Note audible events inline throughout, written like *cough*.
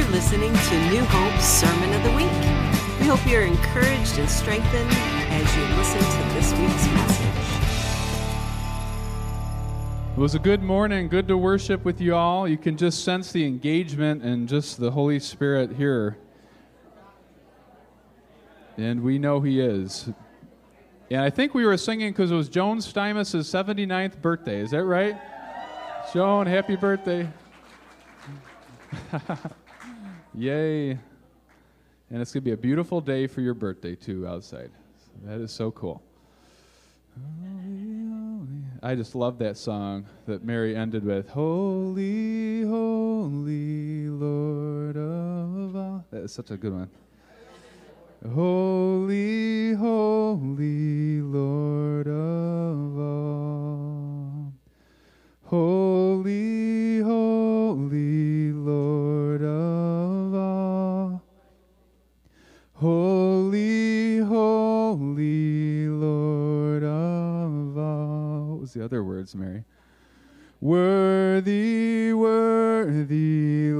You're listening to New Hope's Sermon of the Week. We hope you're encouraged and strengthened as you listen to this week's message. It was a good morning, good to worship with you all. You can just sense the engagement and just the Holy Spirit here. And we know He is. And I think we were singing because it was Joan Stamos' 79th birthday. Is that right? Joan, happy birthday. *laughs* Yay. And it's going to be a beautiful day for your birthday, too, outside. That is so cool. I just love that song that Mary ended with Holy, Holy Lord of all. That is such a good one. Holy, Holy Lord of all. Holy, Holy Lord was the other words, Mary? Worthy, worthy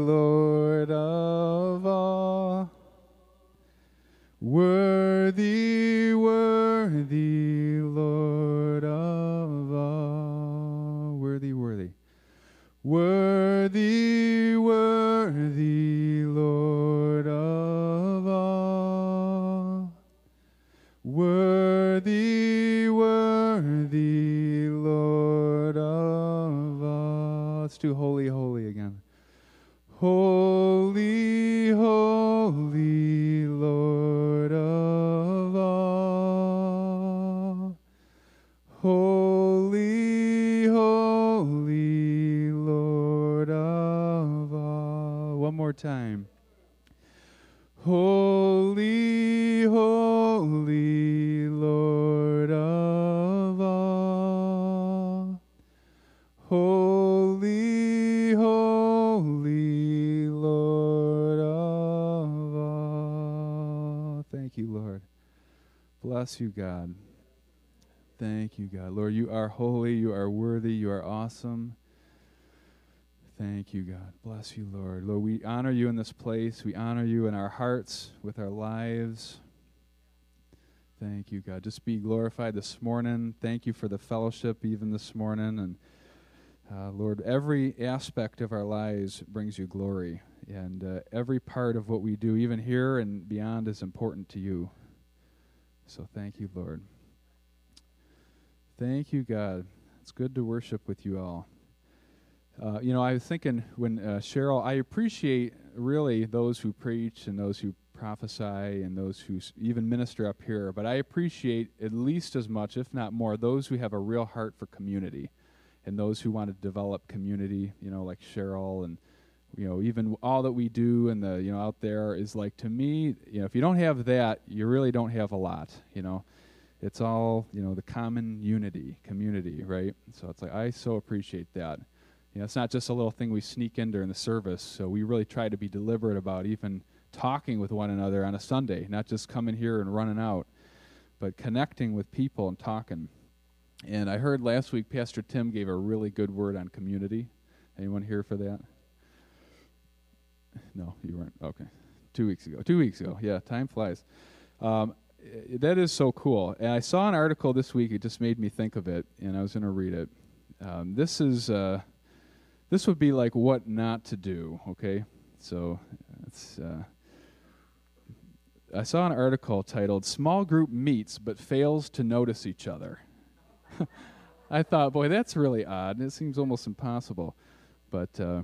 Holy, holy Lord of all. Holy, holy Lord of all. Thank you, Lord. Bless you, God. Thank you, God. Lord, you are holy, you are worthy, you are awesome. Thank you, God. Bless you, Lord. Lord, we honor you in this place. We honor you in our hearts, with our lives. Thank you, God. Just be glorified this morning. Thank you for the fellowship even this morning. And uh, Lord, every aspect of our lives brings you glory. And uh, every part of what we do, even here and beyond, is important to you. So thank you, Lord. Thank you, God. It's good to worship with you all. Uh, you know, I was thinking when uh, Cheryl, I appreciate really those who preach and those who prophesy and those who s- even minister up here, but I appreciate at least as much, if not more, those who have a real heart for community and those who want to develop community, you know, like Cheryl and you know, even all that we do and the, you know, out there is like to me, you know, if you don't have that, you really don't have a lot, you know. It's all, you know, the common unity, community, right? So it's like I so appreciate that. You know, it's not just a little thing we sneak in during the service. So we really try to be deliberate about even talking with one another on a Sunday, not just coming here and running out, but connecting with people and talking. And I heard last week Pastor Tim gave a really good word on community. Anyone here for that? No, you weren't. Okay. Two weeks ago. Two weeks ago. Yeah, time flies. Um, that is so cool. And I saw an article this week. It just made me think of it, and I was going to read it. Um, this is uh, this would be like what not to do. Okay, so it's. Uh, I saw an article titled "Small Group Meets but Fails to Notice Each Other." *laughs* I thought, boy, that's really odd. It seems almost impossible, but. Uh,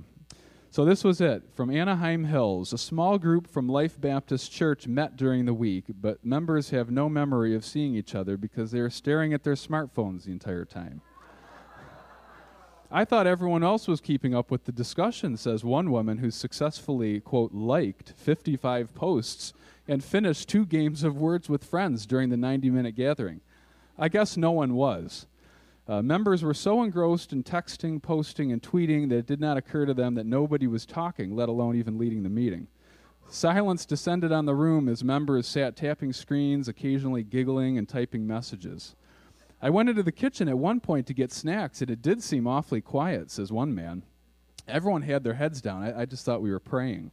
so this was it. From Anaheim Hills, a small group from Life Baptist Church met during the week, but members have no memory of seeing each other because they are staring at their smartphones the entire time. I thought everyone else was keeping up with the discussion, says one woman who successfully, quote, liked 55 posts and finished two games of Words with Friends during the 90 minute gathering. I guess no one was. Uh, members were so engrossed in texting, posting, and tweeting that it did not occur to them that nobody was talking, let alone even leading the meeting. Silence descended on the room as members sat tapping screens, occasionally giggling and typing messages. I went into the kitchen at one point to get snacks, and it did seem awfully quiet, says one man. Everyone had their heads down. I, I just thought we were praying.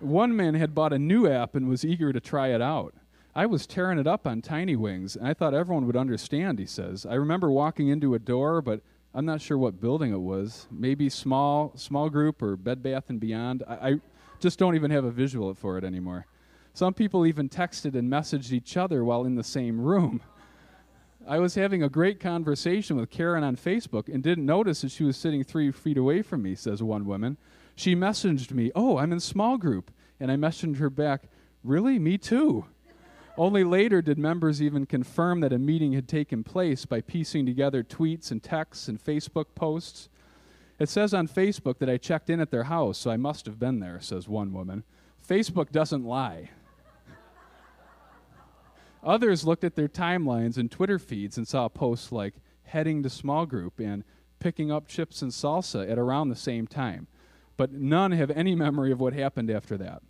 One man had bought a new app and was eager to try it out. I was tearing it up on Tiny Wings, and I thought everyone would understand, he says. I remember walking into a door, but I'm not sure what building it was. Maybe small, small group or Bed Bath and Beyond. I, I just don't even have a visual for it anymore. Some people even texted and messaged each other while in the same room. I was having a great conversation with Karen on Facebook and didn't notice that she was sitting three feet away from me, says one woman. She messaged me, Oh, I'm in small group. And I messaged her back, Really? Me too. Only later did members even confirm that a meeting had taken place by piecing together tweets and texts and Facebook posts. It says on Facebook that I checked in at their house, so I must have been there, says one woman. Facebook doesn't lie. Others looked at their timelines and Twitter feeds and saw posts like heading to small group and picking up chips and salsa at around the same time but none have any memory of what happened after that.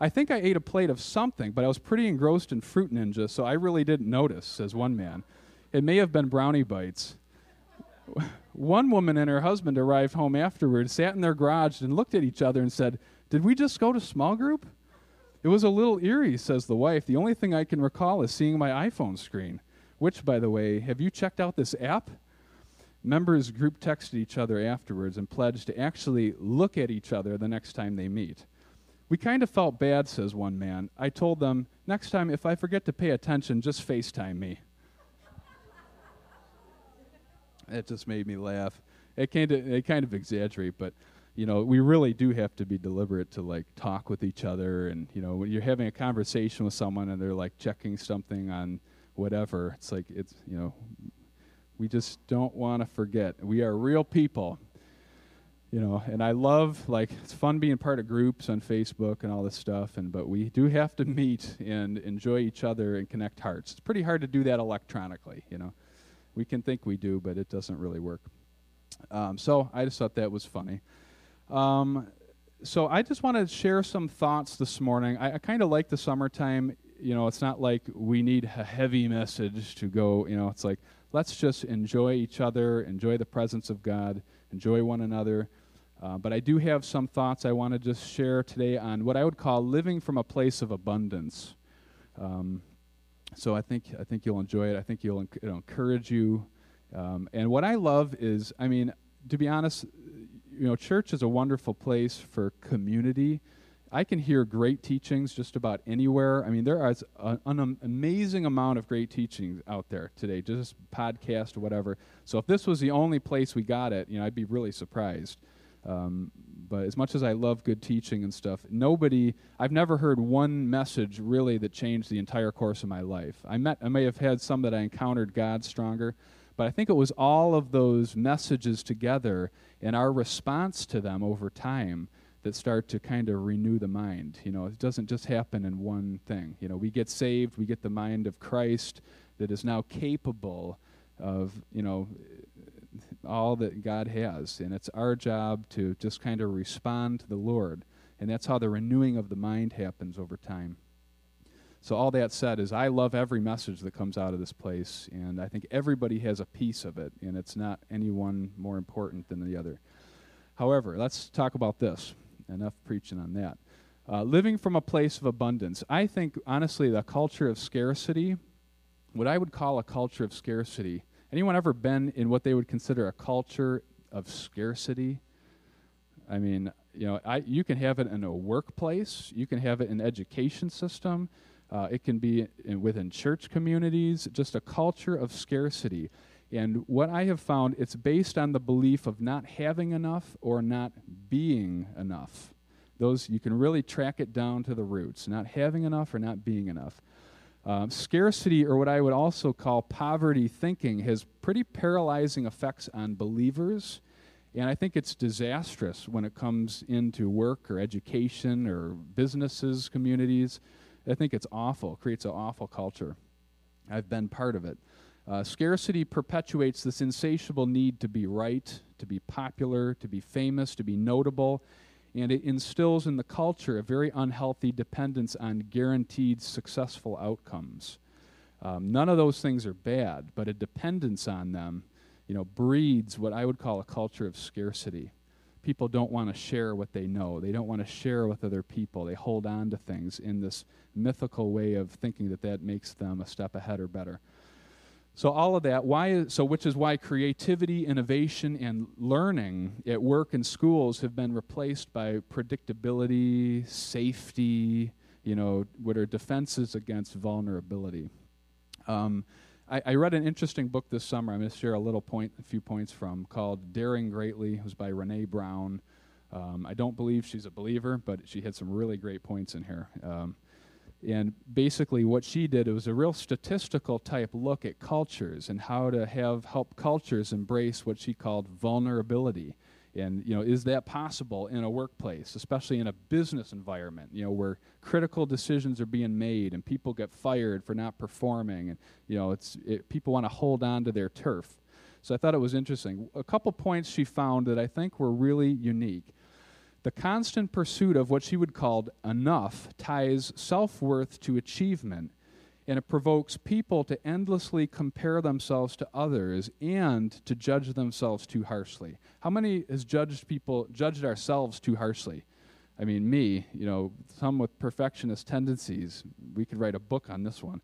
I think I ate a plate of something, but I was pretty engrossed in Fruit Ninja, so I really didn't notice, says one man. It may have been brownie bites. *laughs* one woman and her husband arrived home afterwards, sat in their garage, and looked at each other and said, Did we just go to small group? It was a little eerie, says the wife. The only thing I can recall is seeing my iPhone screen. Which, by the way, have you checked out this app? members group texted each other afterwards and pledged to actually look at each other the next time they meet. We kind of felt bad, says one man. I told them, next time, if I forget to pay attention, just FaceTime me. *laughs* it just made me laugh. It kind of, it kind of exaggerate, but you know, we really do have to be deliberate to like talk with each other. And you know, when you're having a conversation with someone and they're like checking something on whatever, it's like it's you know, we just don't want to forget. We are real people. You know, and I love like it's fun being part of groups on Facebook and all this stuff and but we do have to meet and enjoy each other and connect hearts. It's pretty hard to do that electronically, you know. We can think we do, but it doesn't really work. Um, so I just thought that was funny. Um, so I just want to share some thoughts this morning. I, I kind of like the summertime. You know, it's not like we need a heavy message to go. You know, it's like let's just enjoy each other, enjoy the presence of God, enjoy one another. Uh, but I do have some thoughts I want to just share today on what I would call living from a place of abundance. Um, so I think I think you'll enjoy it. I think you'll it'll encourage you. Um, and what I love is, I mean, to be honest, you know, church is a wonderful place for community. I can hear great teachings just about anywhere. I mean, there is a, an amazing amount of great teachings out there today, just podcast or whatever. So if this was the only place we got it, you know, I'd be really surprised. Um, but as much as I love good teaching and stuff, nobody, I've never heard one message really that changed the entire course of my life. I met, I may have had some that I encountered God stronger, but I think it was all of those messages together and our response to them over time that start to kind of renew the mind. You know, it doesn't just happen in one thing. You know, we get saved, we get the mind of Christ that is now capable of, you know, all that God has. And it's our job to just kind of respond to the Lord. And that's how the renewing of the mind happens over time. So, all that said, is I love every message that comes out of this place, and I think everybody has a piece of it, and it's not any one more important than the other. However, let's talk about this enough preaching on that. Uh, living from a place of abundance. I think, honestly, the culture of scarcity, what I would call a culture of scarcity, anyone ever been in what they would consider a culture of scarcity? I mean, you know, I, you can have it in a workplace, you can have it in education system, uh, it can be in, within church communities, just a culture of scarcity. And what I have found, it's based on the belief of not having enough or not being enough. Those you can really track it down to the roots, not having enough or not being enough. Um, scarcity, or what I would also call poverty thinking, has pretty paralyzing effects on believers. And I think it's disastrous when it comes into work or education or businesses, communities. I think it's awful, creates an awful culture. I've been part of it. Uh, scarcity perpetuates this insatiable need to be right, to be popular, to be famous, to be notable, and it instills in the culture a very unhealthy dependence on guaranteed successful outcomes. Um, none of those things are bad, but a dependence on them, you know, breeds what I would call a culture of scarcity. people don't want to share what they know. They don't want to share with other people. They hold on to things in this mythical way of thinking that that makes them a step ahead or better. So all of that, why so which is why creativity, innovation and learning at work and schools have been replaced by predictability, safety, you know, what are defenses against vulnerability. Um, I, I, read an interesting book this summer. I'm going to share a little point, a few points from, called "Daring Greatly." It was by Brené Brown. Um, I don't believe she's a believer, but she had some really great points in here. Um, and basically, what she did was a real statistical type look at cultures and how to have help cultures embrace what she called vulnerability and you know, is that possible in a workplace, especially in a business environment, you know, where critical decisions are being made and people get fired for not performing, and you know, it's it, people want to hold on to their turf. So I thought it was interesting. A couple points she found that I think were really unique. The constant pursuit of what she would call enough ties self worth to achievement and it provokes people to endlessly compare themselves to others and to judge themselves too harshly. How many has judged people, judged ourselves too harshly? I mean, me, you know, some with perfectionist tendencies. We could write a book on this one.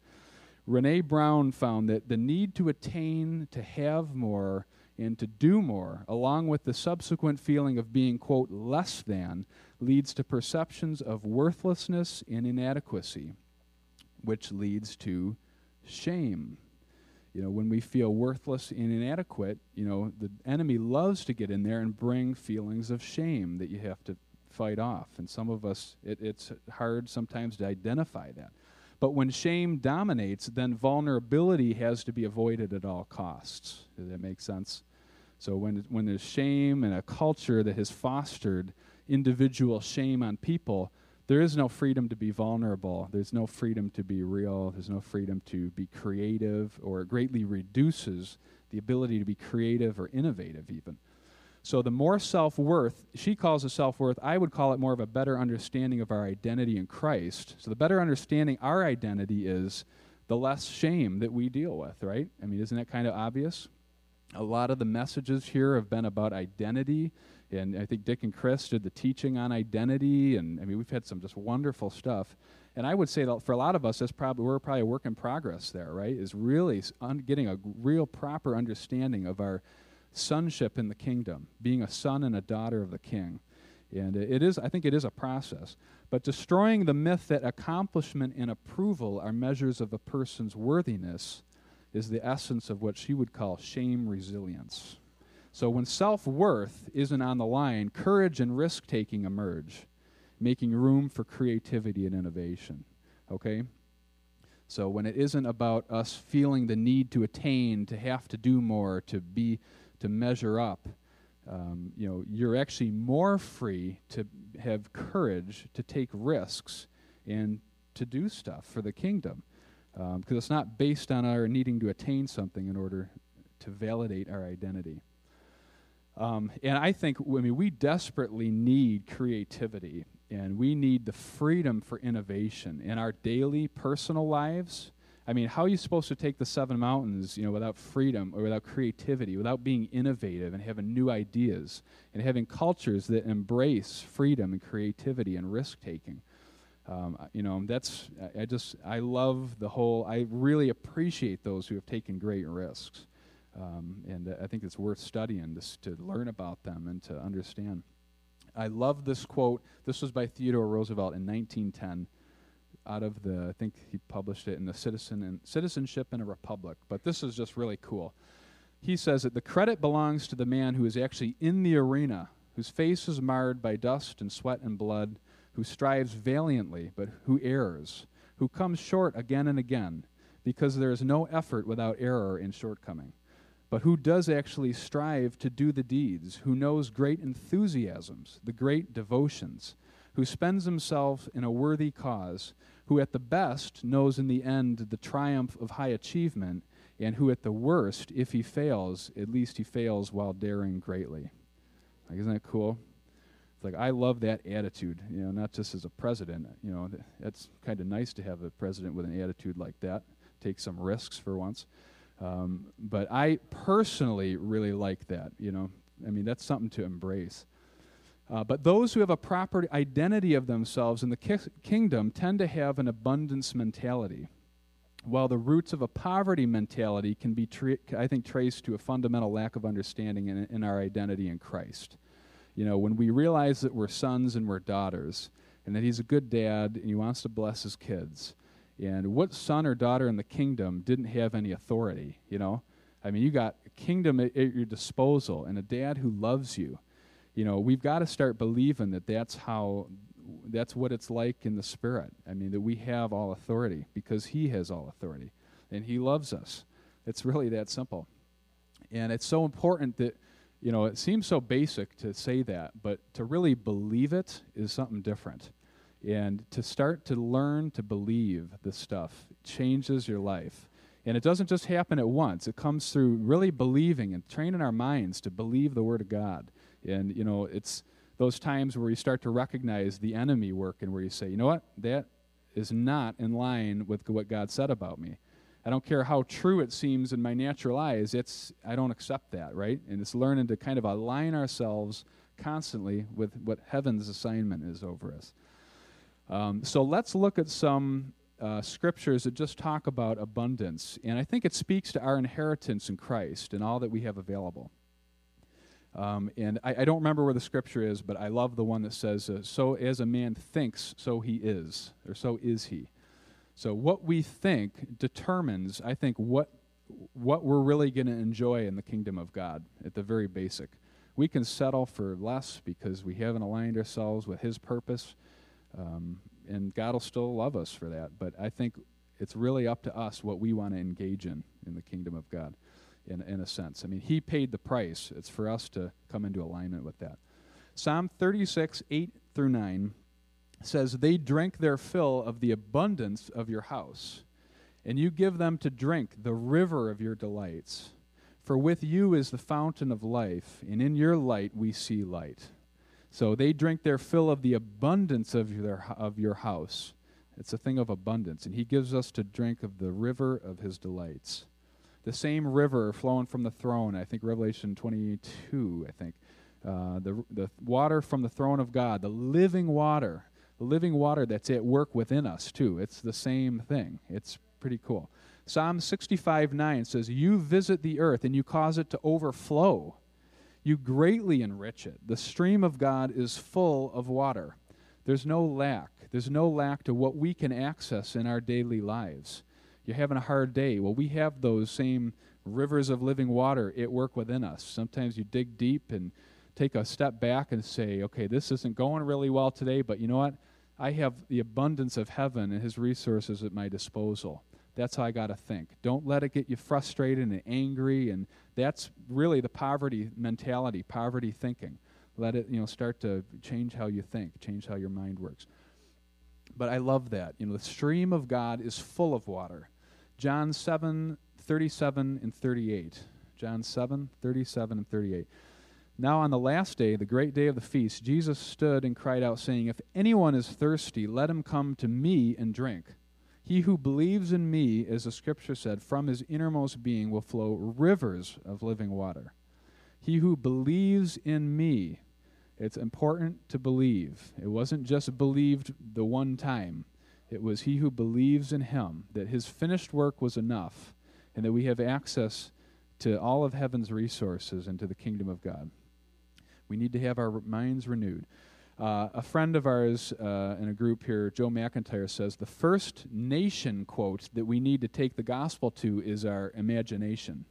Brené Brown found that the need to attain, to have more, and to do more, along with the subsequent feeling of being, quote, less than, leads to perceptions of worthlessness and inadequacy which leads to shame. You know, when we feel worthless and inadequate, you know, the enemy loves to get in there and bring feelings of shame that you have to fight off. And some of us, it, it's hard sometimes to identify that. But when shame dominates, then vulnerability has to be avoided at all costs. Does that make sense? So when, when there's shame and a culture that has fostered individual shame on people, there is no freedom to be vulnerable. There's no freedom to be real. There's no freedom to be creative, or it greatly reduces the ability to be creative or innovative, even. So, the more self worth, she calls it self worth, I would call it more of a better understanding of our identity in Christ. So, the better understanding our identity is, the less shame that we deal with, right? I mean, isn't that kind of obvious? A lot of the messages here have been about identity and I think Dick and Chris did the teaching on identity, and I mean we've had some just wonderful stuff. And I would say that for a lot of us, that's probably we're probably a work in progress there, right? Is really getting a real proper understanding of our sonship in the kingdom, being a son and a daughter of the King. And it is, I think, it is a process. But destroying the myth that accomplishment and approval are measures of a person's worthiness is the essence of what she would call shame resilience. So when self worth isn't on the line, courage and risk taking emerge, making room for creativity and innovation. Okay? So when it isn't about us feeling the need to attain, to have to do more, to be, to measure up, um, you know, you're actually more free to have courage to take risks and to do stuff for the kingdom, because um, it's not based on our needing to attain something in order to validate our identity. Um, and I think, I mean, we desperately need creativity and we need the freedom for innovation in our daily personal lives. I mean, how are you supposed to take the seven mountains, you know, without freedom or without creativity, without being innovative and having new ideas and having cultures that embrace freedom and creativity and risk taking? Um, you know, that's, I just, I love the whole, I really appreciate those who have taken great risks. Um, and I think it's worth studying just to learn about them and to understand. I love this quote. This was by Theodore Roosevelt in 1910 out of the, I think he published it in the Citizen and Citizenship in a Republic. But this is just really cool. He says that the credit belongs to the man who is actually in the arena, whose face is marred by dust and sweat and blood, who strives valiantly, but who errs, who comes short again and again, because there is no effort without error and shortcoming but who does actually strive to do the deeds, who knows great enthusiasms, the great devotions, who spends himself in a worthy cause, who at the best knows in the end the triumph of high achievement, and who at the worst, if he fails, at least he fails while daring greatly. Like, isn't that cool? It's like I love that attitude, you know, not just as a president. You know, it's kind of nice to have a president with an attitude like that, take some risks for once. Um, but I personally really like that. You know, I mean, that's something to embrace. Uh, but those who have a proper identity of themselves in the ki- kingdom tend to have an abundance mentality, while the roots of a poverty mentality can be, tra- I think, traced to a fundamental lack of understanding in, in our identity in Christ. You know, when we realize that we're sons and we're daughters, and that He's a good dad and He wants to bless His kids, and what son or daughter in the kingdom didn't have any authority, you know? I mean, you got a kingdom at, at your disposal and a dad who loves you you know, we've got to start believing that that's how, that's what it's like in the Spirit. I mean, that we have all authority because He has all authority and He loves us. It's really that simple. And it's so important that, you know, it seems so basic to say that, but to really believe it is something different. And to start to learn to believe this stuff changes your life. And it doesn't just happen at once, it comes through really believing and training our minds to believe the Word of God. And, you know, it's those times where you start to recognize the enemy work and where you say, you know what, that is not in line with what God said about me. I don't care how true it seems in my natural eyes, it's I don't accept that, right? And it's learning to kind of align ourselves constantly with what heaven's assignment is over us. Um, so let's look at some uh, scriptures that just talk about abundance. And I think it speaks to our inheritance in Christ and all that we have available. Um, and I, I, don't remember where the scripture is, but I love the one that says, uh, So as a man thinks, so he is, or so is he. So what we think determines, I think, what, what we're really going to enjoy in the kingdom of God at the very basic. We can settle for less because we haven't aligned ourselves with his purpose, um, and God will still love us for that. But I think it's really up to us what we want to engage in in the kingdom of God in, in a sense. I mean, he paid the price. It's for us to come into alignment with that. Psalm 36, 8 through 9 says, They drink their fill of the abundance of your house, and you give them to drink the river of your delights. For with you is the fountain of life, and in your light we see light. So they drink their fill of the abundance of your, of your house. It's a thing of abundance. And he gives us to drink of the river of his delights the same river flowing from the throne. I think Revelation 22, I think. Uh, the, the water from the throne of God, the living water, living water that's at work within us, too. It's the same thing. It's pretty cool. Psalm 65 9 says, You visit the earth and you cause it to overflow. You greatly enrich it. The stream of God is full of water. There's no lack. There's no lack to what we can access in our daily lives you're having a hard day. Well, we have those same rivers of living water at work within us. Sometimes you dig deep and take a step back and say, okay, this isn't going really well today, but you know what? I have the abundance of heaven and his resources at my disposal. That's how I got to think. Don't let it get you frustrated and angry. And that's really the poverty mentality, poverty thinking. Let it, you know, start to change how you think, change how your mind works. But I love that. You know, the stream of God is full of water. John 7, 37 and 38. John 7, 37 and 38. Now, on the last day, the great day of the feast, Jesus stood and cried out, saying, If anyone is thirsty, let him come to me and drink. He who believes in me, as the scripture said, from his innermost being will flow rivers of living water. He who believes in me, it's important to believe. It wasn't just believed the one time, it was he who believes in him, that his finished work was enough, and that we have access to all of heaven's resources and to the kingdom of God. We need to have our minds renewed. Uh, a friend of ours uh, in a group here, Joe McIntyre, says the first nation quote that we need to take the gospel to is our imagination.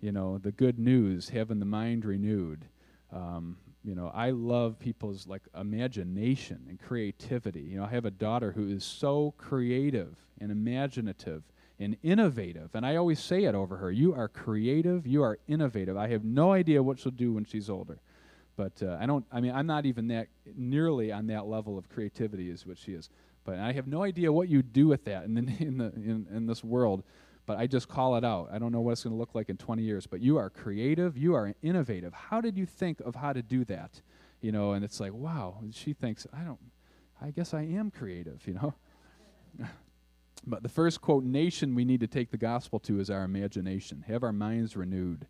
You know, the good news, having the mind renewed. Um, you know i love people's like imagination and creativity you know i have a daughter who is so creative and imaginative and innovative and i always say it over her you are creative you are innovative i have no idea what she'll do when she's older but uh, i don't i mean i'm not even that nearly on that level of creativity as what she is but i have no idea what you do with that in the *laughs* in the in, in this world but I just call it out. I don't know what it's going to look like in 20 years, but you are creative, you are innovative. How did you think of how to do that? You know, and it's like, wow, she thinks, I don't, I guess I am creative, you know? *laughs* but the first quote nation we need to take the gospel to is our imagination, have our minds renewed.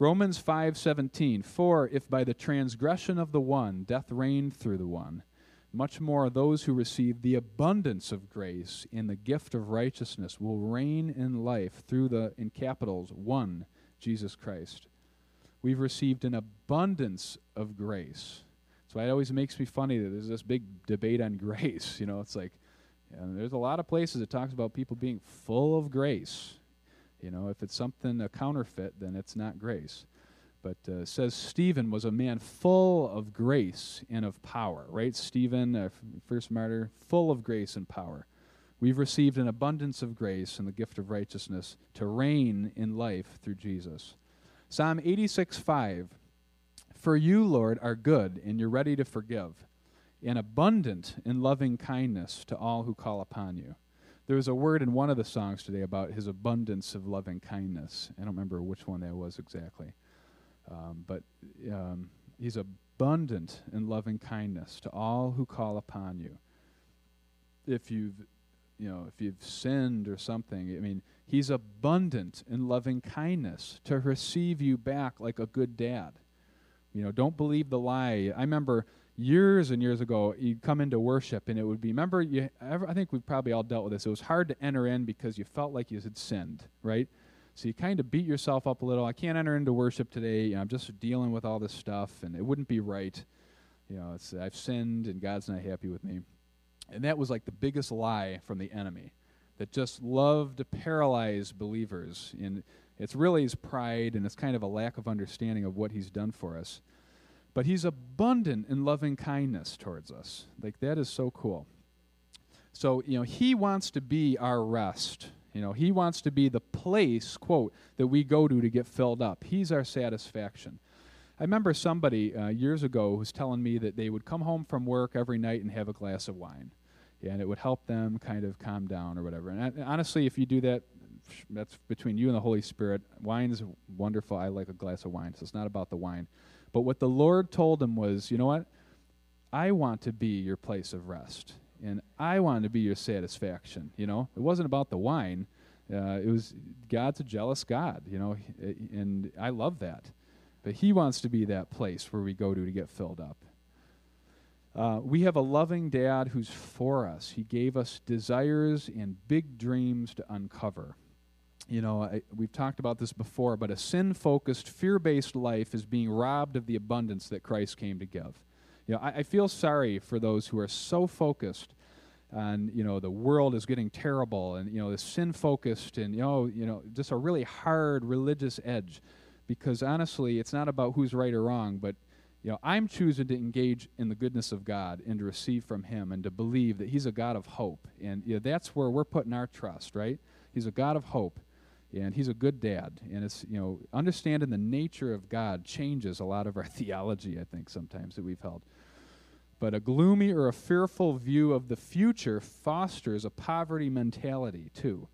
Romans 5:17 For if by the transgression of the one death reigned through the one much more those who receive the abundance of grace in the gift of righteousness will reign in life through the in capitals one Jesus Christ. We've received an abundance of grace. So it always makes me funny that there's this big debate on *laughs* grace. You know, it's like and there's a lot of places it talks about people being full of grace. You know, if it's something a counterfeit, then it's not grace. But uh, says Stephen was a man full of grace and of power, right? Stephen, uh, first martyr, full of grace and power. We've received an abundance of grace and the gift of righteousness to reign in life through Jesus. Psalm 86 5 For you, Lord, are good, and you're ready to forgive, and abundant in loving kindness to all who call upon you. There was a word in one of the songs today about his abundance of loving kindness. I don't remember which one that was exactly. Um, but um, he's abundant in loving kindness to all who call upon you. If you've, you know, if you've sinned or something, I mean, he's abundant in loving kindness to receive you back like a good dad. You know, don't believe the lie. I remember years and years ago, you'd come into worship and it would be, remember, you, I think we've probably all dealt with this. It was hard to enter in because you felt like you had sinned, right? So you kind of beat yourself up a little. I can't enter into worship today. You know, I'm just dealing with all this stuff, and it wouldn't be right. You know, it's, I've sinned, and God's not happy with me. And that was like the biggest lie from the enemy that just loved to paralyze believers. And it's really his pride, and it's kind of a lack of understanding of what he's done for us. But he's abundant in loving kindness towards us. Like, that is so cool. So, you know, he wants to be our rest you know, he wants to be the place, quote, that we go to to get filled up. He's our satisfaction. I remember somebody uh, years ago was telling me that they would come home from work every night and have a glass of wine. Yeah, and it would help them kind of calm down or whatever. And I, honestly, if you do that, that's between you and the Holy Spirit. Wine is wonderful. I like a glass of wine, so it's not about the wine. But what the Lord told him was, you know what? I want to be your place of rest and I want to be your satisfaction. You know, it wasn't about the wine. Uh, it was God's a jealous God. You know, and I love that. But He wants to be that place where we go to to get filled up. Uh, we have a loving dad who's for us. He gave us desires and big dreams to uncover. You know, I, we've talked about this before, but a sin focused, fear based life is being robbed of the abundance that Christ came to give. You know, I, I feel sorry for those who are so focused on you know the world is getting terrible and you know the sin focused and you know you know just a really hard religious edge. Because honestly it's not about who's right or wrong but you know i'm choosing to engage in the goodness of god and to receive from him and to believe that he's a god of hope. And you know, that's where we're putting our trust right? He's a god of hope and he's a good dad and it's you know understanding the nature of god changes a lot of our *laughs* theology i think sometimes that we've held but a gloomy or a fearful view of the future fosters a poverty mentality, too.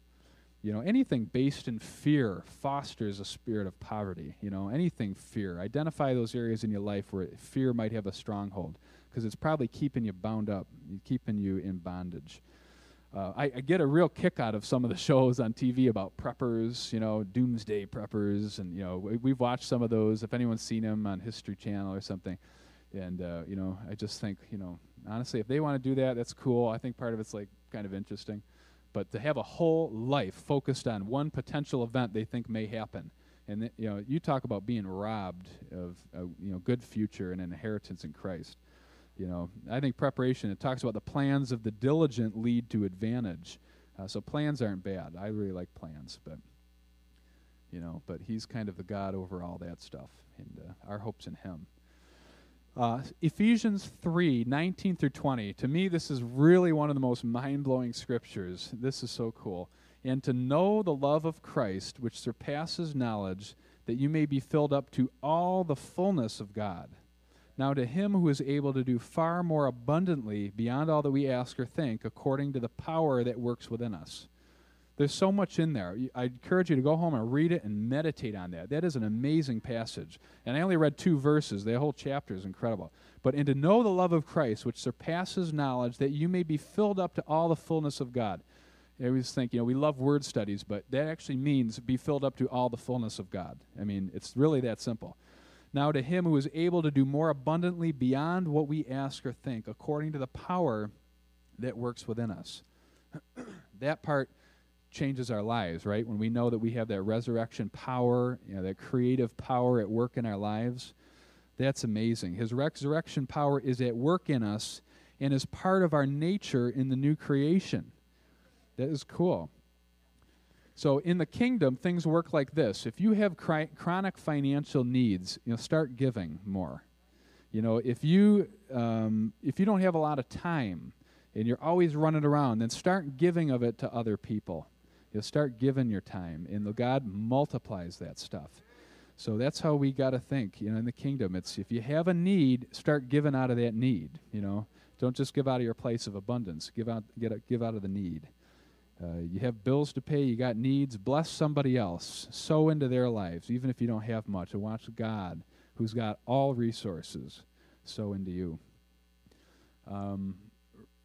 You know, anything based in fear fosters a spirit of poverty. You know, anything fear. Identify those areas in your life where fear might have a stronghold, because it's probably keeping you bound up, keeping you in bondage. Uh, I, I, get a real kick out of some of the *laughs* shows on TV about preppers, you know, doomsday preppers, and you know, we, have watched some of those. If anyone's seen them on History Channel or something, and uh, you know, I just think, you know, honestly, if they want to do that, that's cool. I think part of it's like kind of interesting, but to have a whole life focused on one potential event they think may happen, and th- you know, you talk about being robbed of a you know good future and an inheritance in Christ. You know, I think preparation. It talks about the plans of the diligent lead to advantage. Uh, so plans aren't bad. I really like plans, but you know, but he's kind of the God over all that stuff, and uh, our hopes in him. Uh, Ephesians 3 19 through 20. To me, this is really one of the most mind blowing scriptures. This is so cool. And to know the love of Christ, which surpasses knowledge, that you may be filled up to all the fullness of God. Now, to him who is able to do far more abundantly beyond all that we ask or think, according to the power that works within us. There's so much in there. I encourage you to go home and read it and meditate on that. That is an amazing passage. And I only read two verses. The whole chapter is incredible. But and to know the love of Christ, which surpasses knowledge, that you may be filled up to all the fullness of God. I always think, you know, we love word studies, but that actually means be filled up to all the fullness of God. I mean, it's really that simple. Now, to him who is able to do more abundantly beyond what we ask or think, according to the power that works within us. *clears throat* that part changes our lives, right? When we know that we have that resurrection power, you know, that creative power at work in our lives, that's amazing. His resurrection power is at work in us and is part of our nature in the new creation. That is cool. So in the kingdom, things work like this. If you have chronic financial needs, you know, start giving more. You know, if you um, if you don't have a lot of time and you're always running around, then start giving of it to other people. You start giving your time, and God multiplies that stuff. So that's how we got to think. You know, in the kingdom, it's if you have a need, start giving out of that need. You know, don't just give out of your place of abundance. Give out, get, give out of the need. Uh, you have bills to pay, you got needs, bless somebody else. Sow into their lives, even if you don't have much, and watch God, who's got all resources, sow into you. Um,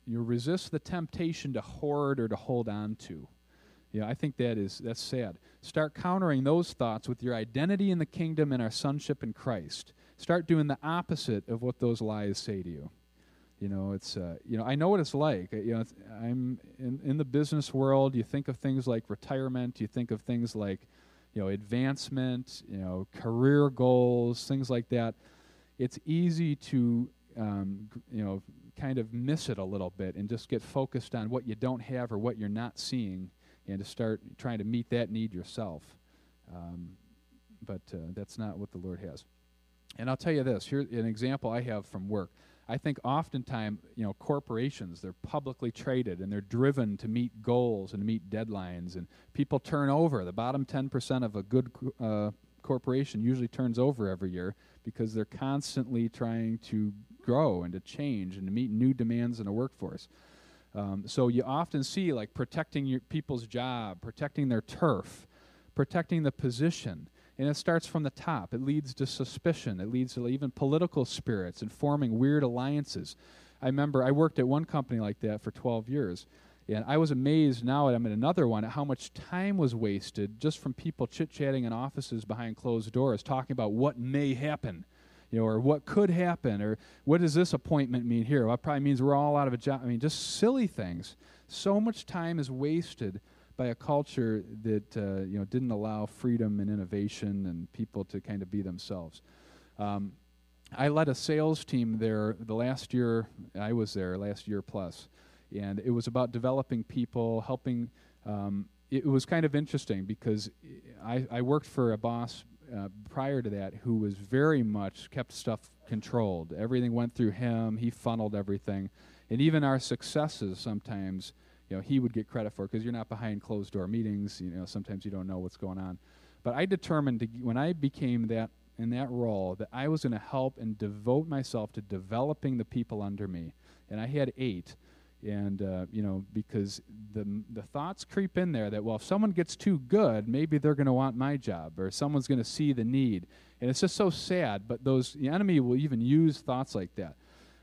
you resist the temptation to hoard or to hold on to. Yeah, I think that is that's sad. Start countering those thoughts with your identity in the kingdom and our sonship in Christ. Start doing the opposite of what those lies say to you. You know, it's uh, you know I know what it's like. You know, I'm in in the business world. You think of things like retirement. You think of things like, you know, advancement. You know, career goals, things like that. It's easy to um, you know kind of miss it a little bit and just get focused on what you don't have or what you're not seeing, and to start trying to meet that need yourself. Um, but uh, that's not what the Lord has. And I'll tell you this. Here's an example I have from work. I think oftentimes, you know, corporations, they're publicly traded and they're driven to meet goals and meet deadlines, and people turn over. The bottom 10% of a good uh, corporation usually turns over every year because they're constantly trying to grow and to change and to meet new demands in a workforce. Um, so you often see like protecting your people's job, protecting their turf, protecting the position. And it starts from the top. It leads to suspicion. It leads to even political spirits and forming weird alliances. I remember I worked at one company like that for 12 years. And I was amazed now that I'm at another one at how much time was wasted just from people chit chatting in offices behind closed doors, talking about what may happen, you know, or what could happen, or what does this appointment mean here? Well, probably means we're all out of a job. I mean, just silly things. So much time is wasted by a culture that uh, you know didn't allow freedom and innovation and people to kind of be themselves. Um, I led a sales team there the last year I was there, last year plus, and it was about developing people, helping. Um, it was kind of interesting because I, I worked for a boss uh, prior to that who was very much kept stuff controlled. Everything went through him. He funneled everything, and even our successes sometimes you know he would get credit for because you're not behind closed door meetings. You know sometimes you don't know what's going on. But I determined to, when I became that in that role that I was going to help and devote myself to developing the people under me. And I had eight, and uh, you know because the the thoughts creep in there that well if someone gets too good maybe they're going to want my job or someone's going to see the need and it's just so sad but those the enemy will even use thoughts like that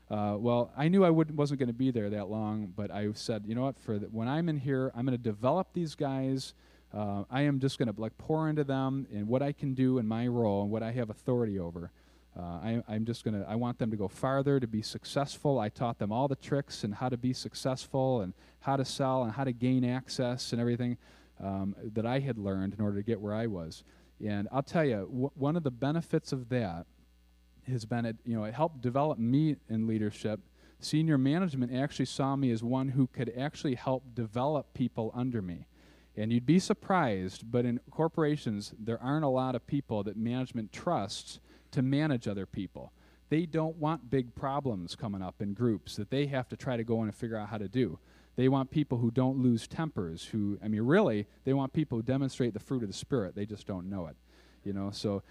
uh, well, I knew I wasn't going to be there that long, but I said, you know what? For the, when I'm in here, I'm going to develop these guys. Uh, I am just going to like pour into them and what I can do in my role and what I have authority over. Uh, I, I'm just going to. I want them to go farther to be successful. I taught them all the tricks and how to be successful and how to sell and how to gain access and everything um, that I had learned in order to get where I was. And I'll tell you, w- one of the benefits of that has been, it, you know, it helped develop me in leadership. Senior management actually saw me as one who could actually help develop people under me. And you'd be surprised, but in corporations, there aren't a lot of people that management trusts to manage other people. They don't want big problems coming up in groups that they have to try to go in and figure out how to do. They want people who don't lose tempers, who, I mean, really, they want people who demonstrate the fruit of the Spirit. They just don't know it. You know, so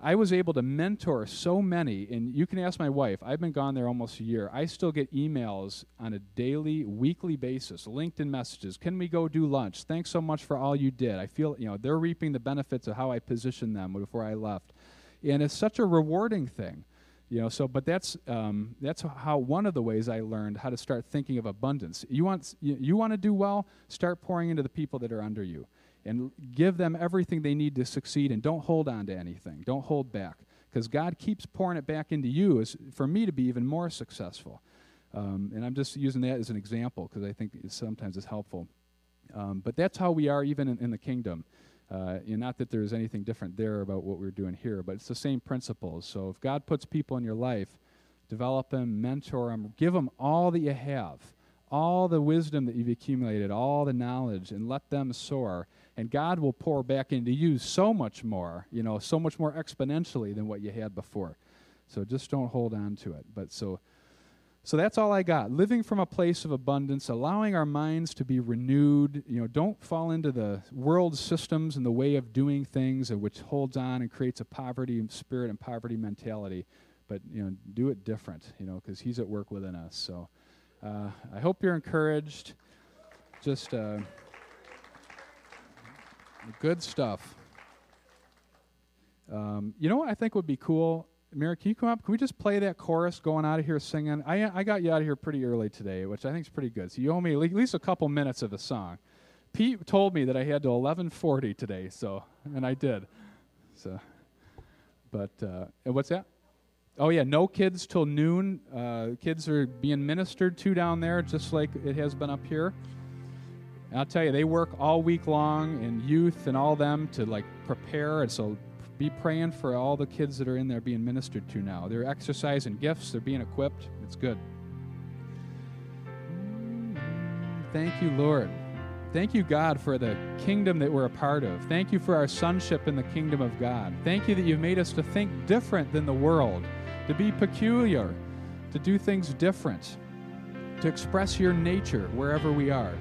I was able to mentor so many, and you can ask my wife. I've been gone there almost a year. I still get emails on a daily, weekly basis, LinkedIn messages. Can we go do lunch? Thanks so much for all you did. I feel, you know, they're reaping the benefits of how I positioned them before I left. And it's such a rewarding thing. You know, so but that's um, that's how one of the ways I learned how to start thinking of abundance. You want you, you want to do well, start pouring into the people that are under you, and give them everything they need to succeed. And don't hold on to anything. Don't hold back, because God keeps pouring it back into you for me to be even more successful. Um, and I'm just using that as an example because I think it sometimes it's helpful. Um, but that's how we are even in, in the kingdom. Uh, not that there's anything different there about what we're doing here, but it's the same principles. So if God puts people in your life, develop them, mentor them, give them all that you have, all the wisdom that you've accumulated, all the knowledge, and let them soar. And God will pour back into you so much more, you know, so much more exponentially than what you had before. So just don't hold on to it. But so so that's all I got. Living from a place of abundance, allowing our minds to be renewed. You know, don't fall into the world systems and the way of doing things, which holds on and creates a poverty spirit and poverty mentality. But you know, do it different. You know, because He's at work within us. So uh, I hope you're encouraged. Just uh, good stuff. Um, you know what I think would be cool? Mary, can you come up? Can we just play that chorus going out of here singing? I, I got you out of here pretty early today, which I think is pretty good. So you owe me at least a couple minutes of a song. Pete told me that I had to 11:40 today, so and I did. So, but uh, what's that? Oh yeah, no kids till noon. Uh, kids are being ministered to down there, just like it has been up here. And I'll tell you, they work all week long, and youth and all them to like prepare, and so be praying for all the kids that are in there being ministered to now. They're exercising gifts, they're being equipped. It's good. Thank you, Lord. Thank you, God, for the kingdom that we're a part of. Thank you for our sonship in the kingdom of God. Thank you that you've made us to think different than the world, to be peculiar, to do things different, to express your nature wherever we are.